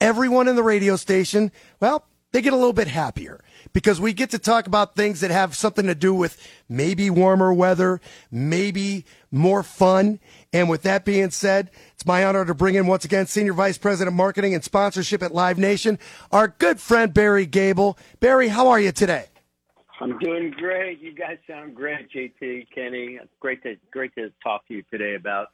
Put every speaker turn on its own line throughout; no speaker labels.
Everyone in the radio station, well, they get a little bit happier because we get to talk about things that have something to do with maybe warmer weather, maybe more fun. And with that being said, it's my honor to bring in once again Senior Vice President of Marketing and Sponsorship at Live Nation, our good friend Barry Gable. Barry, how are you today?
I'm doing great. You guys sound great, JT, Kenny. Great to great to talk to you today about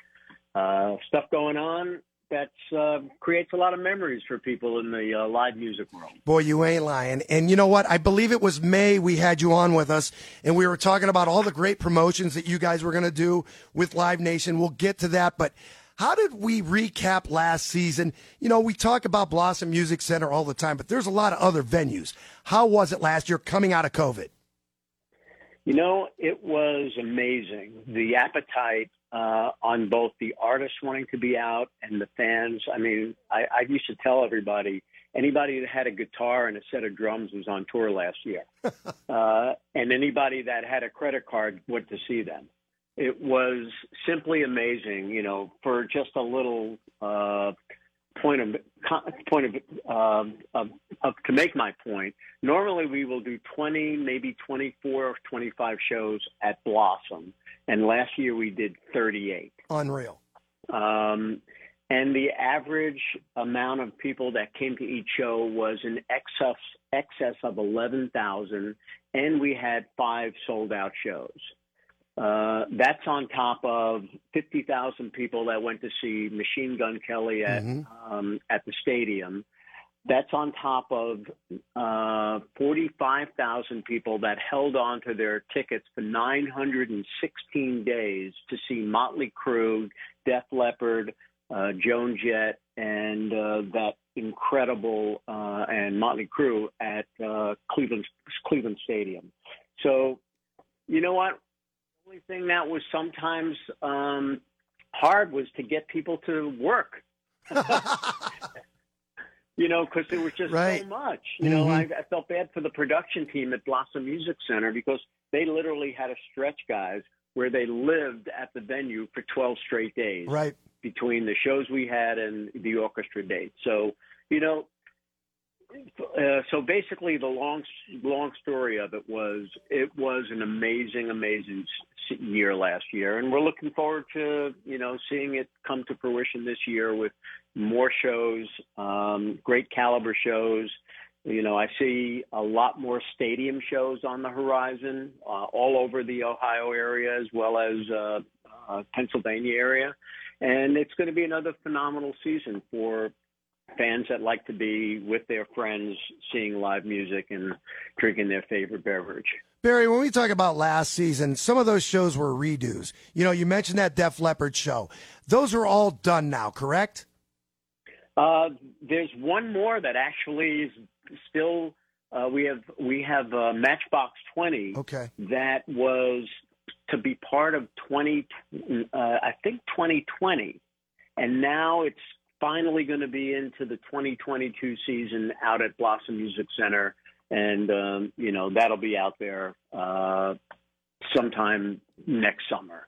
uh, stuff going on that uh, creates a lot of memories for people in the uh, live music world.
Boy, you ain't lying. And you know what? I believe it was May we had you on with us, and we were talking about all the great promotions that you guys were going to do with Live Nation. We'll get to that, but. How did we recap last season? You know, we talk about Blossom Music Center all the time, but there's a lot of other venues. How was it last year coming out of COVID?
You know, it was amazing. The appetite uh, on both the artists wanting to be out and the fans. I mean, I, I used to tell everybody anybody that had a guitar and a set of drums was on tour last year, uh, and anybody that had a credit card went to see them. It was simply amazing, you know, for just a little uh, point of point of, um, of, to make my point. Normally, we will do 20, maybe 24 or 25 shows at Blossom, and last year we did 38.
Unreal.
Um, and the average amount of people that came to each show was in excess excess of 11,000, and we had five sold out shows. Uh, that's on top of 50,000 people that went to see Machine Gun Kelly at mm-hmm. um, at the stadium. That's on top of uh, 45,000 people that held on to their tickets for 916 days to see Motley Crue, Def Leppard, uh, Joan Jett, and uh, that incredible uh, and Motley Crue at uh, Cleveland Cleveland Stadium. So, you know what? The only thing that was sometimes um, hard was to get people to work. you know, because there was just right. so much. You mm-hmm. know, I, I felt bad for the production team at Blossom Music Center because they literally had to stretch guys where they lived at the venue for 12 straight days.
Right.
Between the shows we had and the orchestra dates. So, you know, uh, so basically, the long long story of it was it was an amazing, amazing year last year, and we're looking forward to you know seeing it come to fruition this year with more shows, um, great caliber shows. You know, I see a lot more stadium shows on the horizon, uh, all over the Ohio area as well as uh, uh, Pennsylvania area, and it's going to be another phenomenal season for fans that like to be with their friends, seeing live music and drinking their favorite beverage.
Barry, when we talk about last season, some of those shows were redos. You know, you mentioned that Def Leppard show. Those are all done now, correct?
Uh, there's one more that actually is still. Uh, we have we have uh, Matchbox Twenty.
Okay.
That was to be part of twenty. Uh, I think 2020, and now it's finally going to be into the 2022 season out at Blossom Music Center, and um, you know that'll be out there uh, sometime next summer,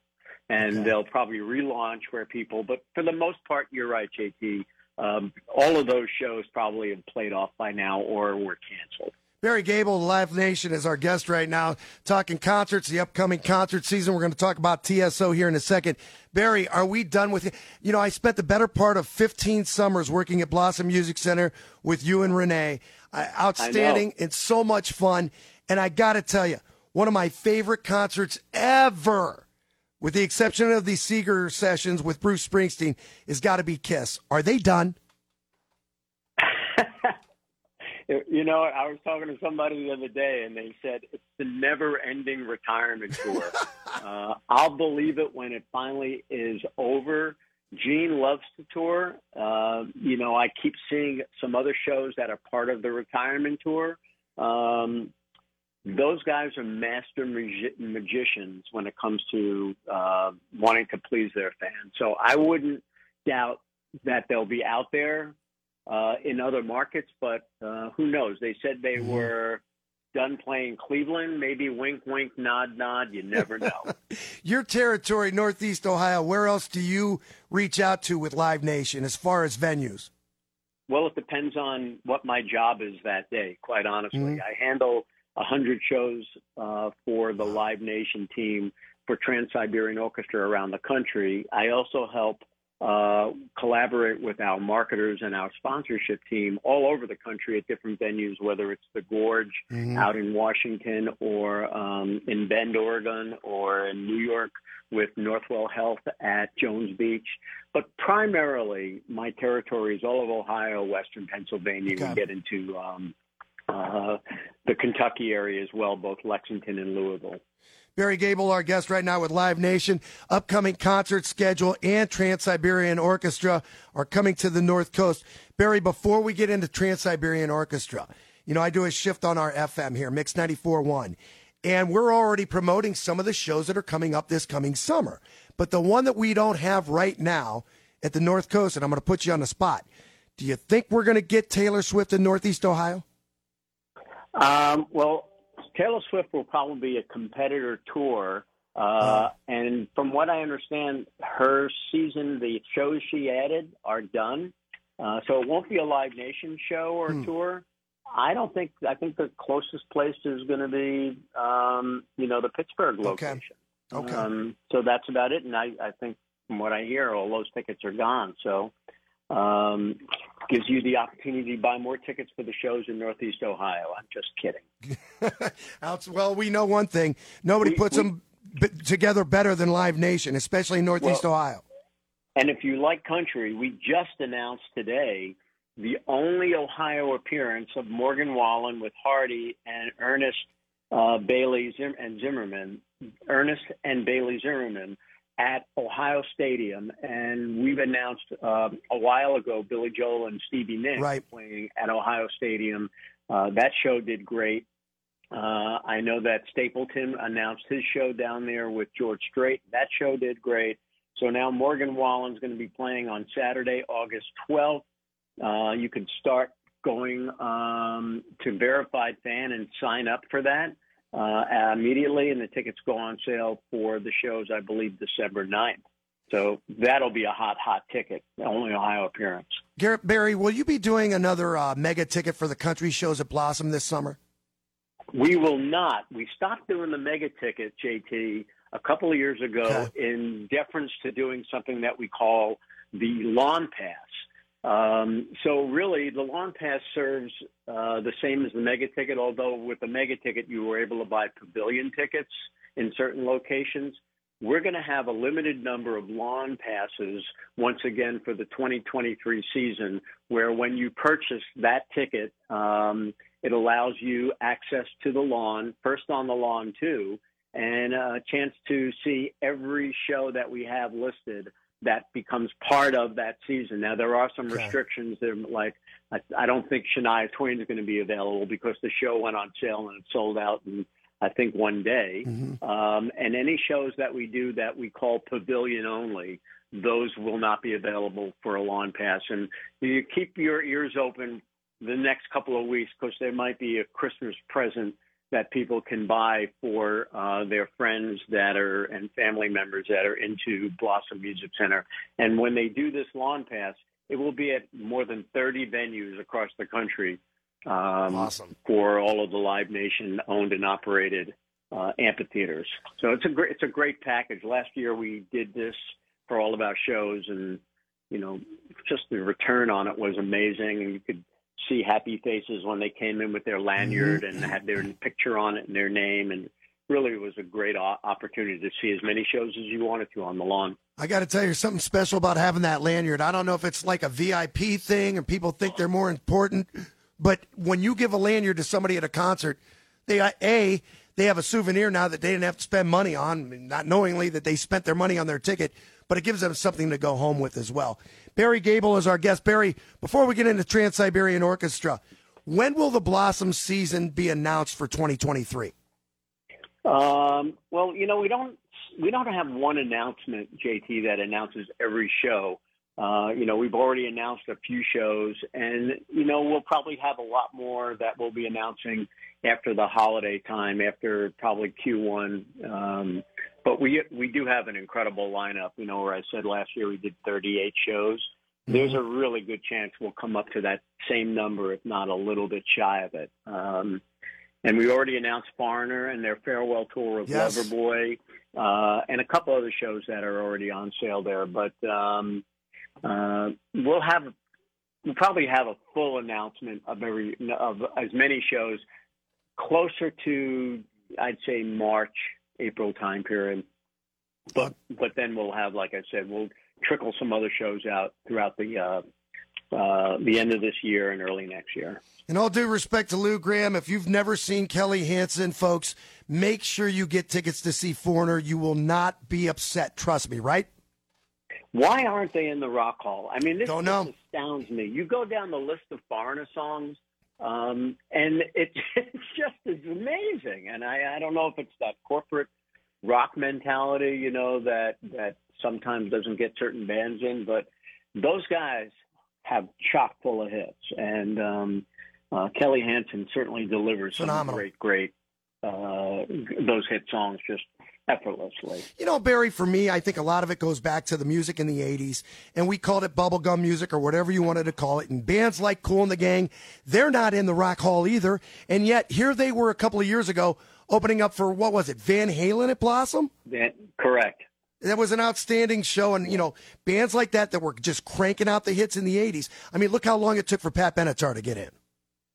and okay. they'll probably relaunch where people. But for the most part, you're right, JT. Um, all of those shows probably have played off by now or were canceled.
Barry Gable, Live Nation, is our guest right now, talking concerts, the upcoming concert season. We're going to talk about TSO here in a second. Barry, are we done with it? You know, I spent the better part of 15 summers working at Blossom Music Center with you and Renee. Uh, outstanding and so much fun. And I got to tell you, one of my favorite concerts ever, with the exception of the Seeger sessions with Bruce Springsteen, is got to be Kiss. Are they done?
You know, I was talking to somebody the other day, and they said it's the never-ending retirement tour. uh, I'll believe it when it finally is over. Gene loves to tour. Uh, you know, I keep seeing some other shows that are part of the retirement tour. Um, those guys are master magi- magicians when it comes to uh, wanting to please their fans. So I wouldn't doubt that they'll be out there uh, in other markets, but uh, who knows? They said they mm-hmm. were done playing Cleveland. Maybe wink, wink, nod, nod. You never know.
Your territory, Northeast Ohio. Where else do you reach out to with Live Nation as far as venues?
Well, it depends on what my job is that day. Quite honestly, mm-hmm. I handle a hundred shows uh, for the Live Nation team for Trans Siberian Orchestra around the country. I also help uh, collaborate with our marketers and our sponsorship team all over the country at different venues, whether it's the Gorge mm-hmm. out in Washington or um, in Bend, Oregon, or in New York with Northwell Health at Jones Beach. But primarily, my territory is all of Ohio, Western Pennsylvania. Okay. We get into um, uh, the Kentucky area as well, both Lexington and Louisville.
Barry Gable, our guest right now with Live Nation. Upcoming concert schedule and Trans Siberian Orchestra are coming to the North Coast. Barry, before we get into Trans Siberian Orchestra, you know, I do a shift on our FM here, Mix 94.1, and we're already promoting some of the shows that are coming up this coming summer. But the one that we don't have right now at the North Coast, and I'm going to put you on the spot, do you think we're going to get Taylor Swift in Northeast Ohio?
Um, well, Taylor Swift will probably be a competitor tour. Uh, uh, and from what I understand, her season, the shows she added are done. Uh, so it won't be a Live Nation show or hmm. tour. I don't think. I think the closest place is going to be, um, you know, the Pittsburgh location.
Okay. okay.
Um, so that's about it. And I, I think, from what I hear, all those tickets are gone. So um, gives you the opportunity to buy more tickets for the shows in Northeast Ohio. I'm just kidding.
well, we know one thing: nobody we, puts we, them b- together better than Live Nation, especially in Northeast well, Ohio.
And if you like country, we just announced today the only Ohio appearance of Morgan Wallen with Hardy and Ernest uh, Bailey Zim- and Zimmerman. Ernest and Bailey Zimmerman at Ohio Stadium, and we've announced uh, a while ago Billy Joel and Stevie Nicks
right.
playing at Ohio Stadium. Uh, that show did great. Uh, I know that Stapleton announced his show down there with George Strait. That show did great. So now Morgan Wallen's going to be playing on Saturday, August 12th. Uh, you can start going um, to Verified Fan and sign up for that uh, immediately, and the tickets go on sale for the shows, I believe, December 9th. So that'll be a hot, hot ticket, only Ohio appearance.
Garrett Barry, will you be doing another uh, mega ticket for the country shows at Blossom this summer?
We will not. We stopped doing the mega ticket, JT, a couple of years ago okay. in deference to doing something that we call the lawn pass. Um, so really, the lawn pass serves uh, the same as the mega ticket. Although with the mega ticket, you were able to buy pavilion tickets in certain locations. We're going to have a limited number of lawn passes once again for the 2023 season, where when you purchase that ticket, um, it allows you access to the lawn, first on the lawn too, and a chance to see every show that we have listed that becomes part of that season. Now there are some okay. restrictions. There, like I, I don't think Shania Twain is going to be available because the show went on sale and it sold out in I think one day. Mm-hmm. Um, and any shows that we do that we call pavilion only, those will not be available for a lawn pass. And you keep your ears open the next couple of weeks because there might be a Christmas present that people can buy for uh, their friends that are and family members that are into Blossom Music Center. And when they do this lawn pass, it will be at more than 30 venues across the country um,
awesome.
for all of the Live Nation owned and operated uh, amphitheaters. So it's a great it's a great package. Last year we did this for all of our shows, and you know, just the return on it was amazing, and you could see happy faces when they came in with their lanyard and had their picture on it and their name and really it was a great opportunity to see as many shows as you wanted to on the lawn.
I got to tell you something special about having that lanyard. I don't know if it's like a VIP thing and people think they're more important, but when you give a lanyard to somebody at a concert, they uh, a they have a souvenir now that they didn't have to spend money on, not knowingly that they spent their money on their ticket, but it gives them something to go home with as well. Barry Gable is our guest. Barry, before we get into Trans Siberian Orchestra, when will the Blossom season be announced for 2023?
Um, well, you know, we don't we don't have one announcement, JT, that announces every show. Uh, you know, we've already announced a few shows, and you know, we'll probably have a lot more that we'll be announcing after the holiday time, after probably Q1. Um, but we we do have an incredible lineup. You know, where I said last year we did 38 shows. There's a really good chance we'll come up to that same number, if not a little bit shy of it. Um, and we already announced Foreigner and their farewell tour of
Yes.
Loverboy, uh, and a couple other shows that are already on sale there. But um, uh, we'll have we'll probably have a full announcement of every of as many shows closer to I'd say March April time period. But but then we'll have like I said we'll trickle some other shows out throughout the uh, uh, the end of this year and early next year.
In all due respect to Lou Gramm, if you've never seen Kelly Hansen, folks, make sure you get tickets to see Foreigner. You will not be upset. Trust me, right?
Why aren't they in the Rock Hall? I mean, this
Don't know.
just astounds me. You go down the list of foreigner songs, um, and it, it's just it's amazing. And I, I don't know if it's that corporate rock mentality, you know, that that sometimes doesn't get certain bands in, but those guys have chock full of hits, and um, uh, Kelly Hansen certainly delivers some
Phenomenal.
great, great uh, those hit songs just effortlessly.
You know, Barry, for me, I think a lot of it goes back to the music in the 80s, and we called it bubblegum music or whatever you wanted to call it. And bands like Kool and the Gang, they're not in the Rock Hall either. And yet, here they were a couple of years ago opening up for, what was it, Van Halen at Blossom?
That, correct.
That was an outstanding show. And, you know, bands like that that were just cranking out the hits in the 80s. I mean, look how long it took for Pat Benatar to get in.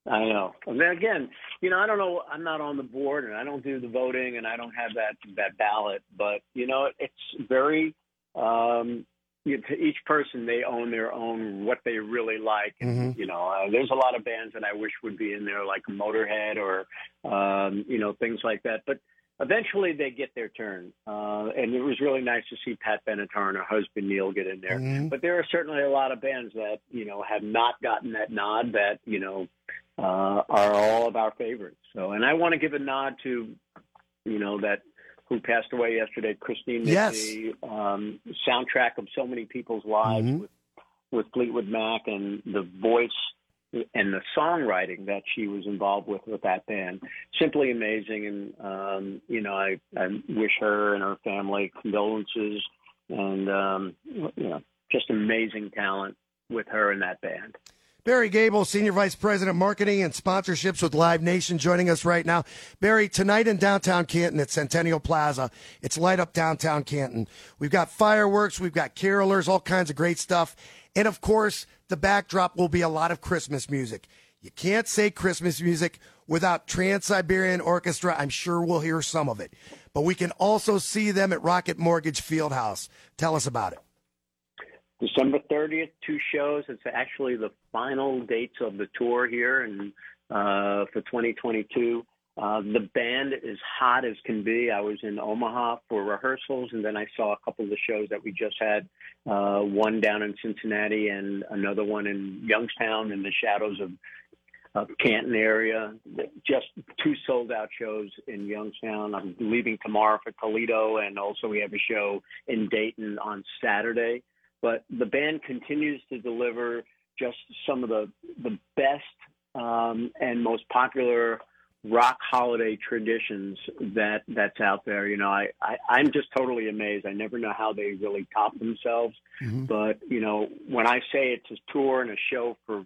I know. And then again, you know, I don't know. I'm not on the board, and I don't do the voting, and I don't have that that ballot. But you know, it's very. Um, you, know, to each person, they own their own what they really like, and you know, uh, there's a lot of bands that I wish would be in there, like Motorhead or um, you know things like that. But eventually, they get their turn, uh, and it was really nice to see Pat Benatar and her husband Neil get in there.
Mhm.
But there are certainly a lot of bands that you know have not gotten that nod that you know uh, are all of our favorites. So, and I want to give a nod to, you know, that who passed away yesterday, Christine
Yes.
Um, soundtrack of so many people's lives
Mhm.
with, with Fleetwood Mac and the voice and the songwriting that she was involved with with that band. Simply amazing. And, um, you know, I, I wish her and her family condolences and, um, you know, just amazing talent with her and that band.
Barry Gable, Senior Vice President Marketing and Sponsorships with Live Nation, joining us right now. Barry, tonight in downtown Canton at Centennial Plaza, it's light up downtown Canton. We've got fireworks, we've got carolers, all kinds of great stuff. And of course, the backdrop will be a lot of Christmas music. You can't say Christmas music without Trans Siberian Orchestra. I'm sure we'll hear some of it. But we can also see them at Rocket Mortgage Fieldhouse. Tell us about it.
December 30th, two shows. It's actually the final dates of the tour here and uh, for 2022. Uh, the band is hot as can be. I was in Omaha for rehearsals, and then I saw a couple of the shows that we just had. Uh, one down in Cincinnati, and another one in Youngstown, in the shadows of of Canton area. Just two sold out shows in Youngstown. I'm leaving tomorrow for Toledo, and also we have a show in Dayton on Saturday. But the band continues to deliver just some of the the best um, and most popular rock holiday traditions that that's out there. You know, I, I I'm just totally amazed. I never know how they really top themselves. But you know, when I say it's a tour and a show for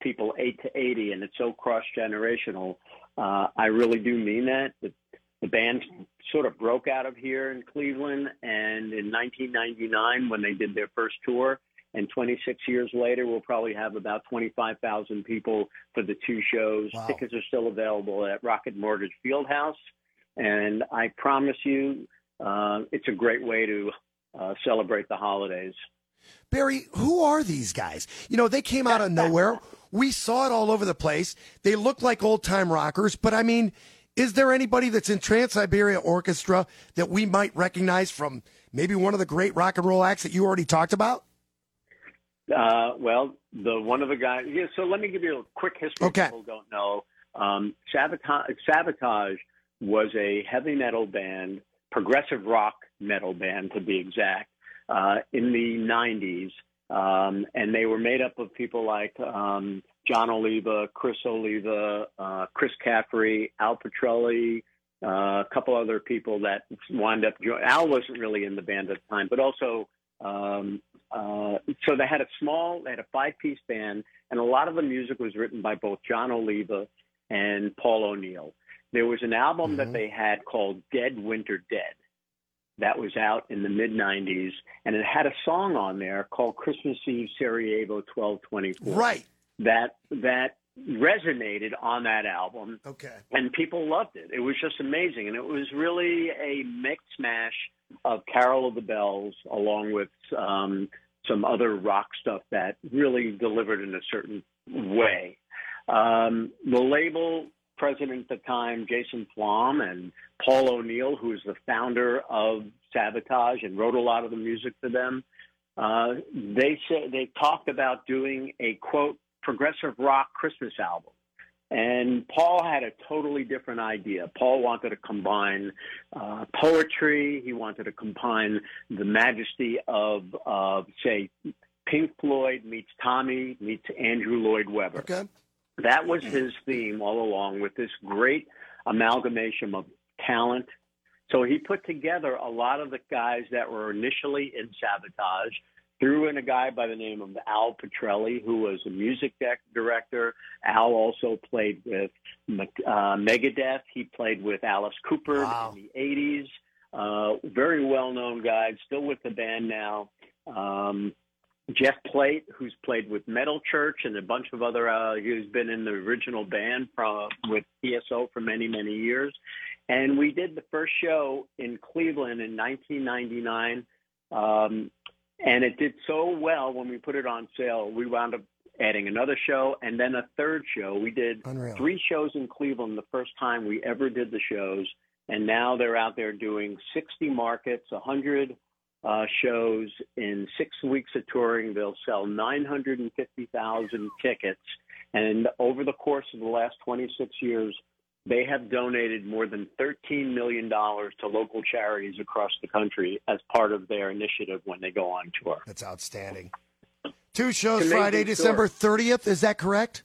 people eight to eighty, and it's so cross generational, uh, I really do mean that. The band sort of broke out of here in Cleveland, and in 1999, when they did their first tour, and 26 years later, we'll probably have about 25,000 people for the two shows.
Wow.
Tickets are still available at Rocket Mortgage Fieldhouse, and I promise you, uh, it's a great way to uh, celebrate the holidays.
Barry, who are these guys? You know, they came out of nowhere. We saw it all over the place. They look like old time rockers, but I mean, Is there anybody that's in Trans Siberia Orchestra that we might recognize from maybe one of the great rock and roll acts that you already talked about?
Uh, well, the one of the guys. Yeah, so let me give you a quick history.
Okay.
People don't know. Um, Savatage, Savatage was a heavy metal band, progressive rock metal band to be exact, uh, in the '90s, um, and they were made up of people like um, Jon Oliva, Criss Oliva, uh, Chris Caffery, Al Pitrelli, uh, a couple other people that wound up. joining. Al wasn't really in the band at the time, but also um, uh, so they had a small, they had a five-piece band, and a lot of the music was written by both Jon Oliva and Paul O'Neill. There was an album that they had called Dead Winter Dead that was out in the mid 90s, and it had a song on there called Christmas Eve Sarajevo 1224.
Right.
That that resonated on that album
Okay.
and people loved it. It was just amazing, and it was really a mix mash of Carol of the Bells along with um, some other rock stuff that really delivered in a certain way. Um, the label president at the time, Jason Flom, and Paul O'Neill, who is the founder of Savatage and wrote a lot of the music for them, uh, they said they talked about doing a quote progressive rock Christmas album. And Paul had a totally different idea. Paul wanted to combine uh, poetry. He wanted to combine the majesty of, of, say, Pink Floyd meets Tommy meets Andrew Lloyd Webber.
Okay.
That was his theme all along with this great amalgamation of talent. So he put together a lot of the guys that were initially in Savatage, threw in a guy by the name of Al Pitrelli, who was a music director. Al also played with uh, Megadeth. He played with Alice Cooper
Wow.
in the 80s. Uh, very well known guy, still with the band now. Um, Jeff Plate, who's played with Metal Church and a bunch of other, uh, who's been in the original band from, with TSO for many, many years. And we did the first show in Cleveland in 1999. Um, and it did so well when we put it on sale, we wound up adding another show and then a third show. We did
Unreal.
three shows in Cleveland the first time we ever did the shows. And now they're out there doing 60 markets, 100 uh, shows in six weeks of touring. They'll sell 950,000 tickets. And over the course of the last 26 years, they have donated more than $13 million to local charities across the country as part of their initiative when they go on tour.
That's outstanding. Two shows Friday, December 30th. Is that correct?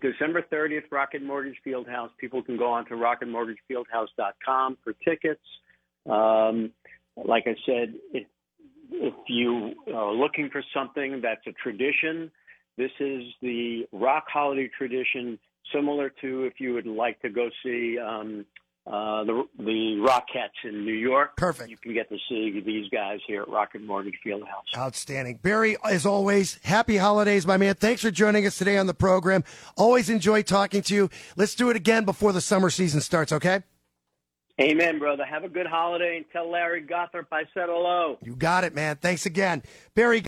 December 30th, Rocket Mortgage Fieldhouse. People can go on to rocketmortgagefieldhouse.com for tickets. Um, like I said, if, if you are looking for something that's a tradition, this is the rock holiday tradition, similar to if you would like to go see um, uh, the the Rockettes in New York.
Perfect.
You can get to see these guys here at Rocket Mortgage Fieldhouse.
Outstanding. Barry, as always, happy holidays, my man. Thanks for joining us today on the program. Always enjoy talking to you. Let's do it again before the summer season starts, okay?
Amen, brother. Have a good holiday and tell Larry Gothard I said hello.
You got it, man. Thanks again. Barry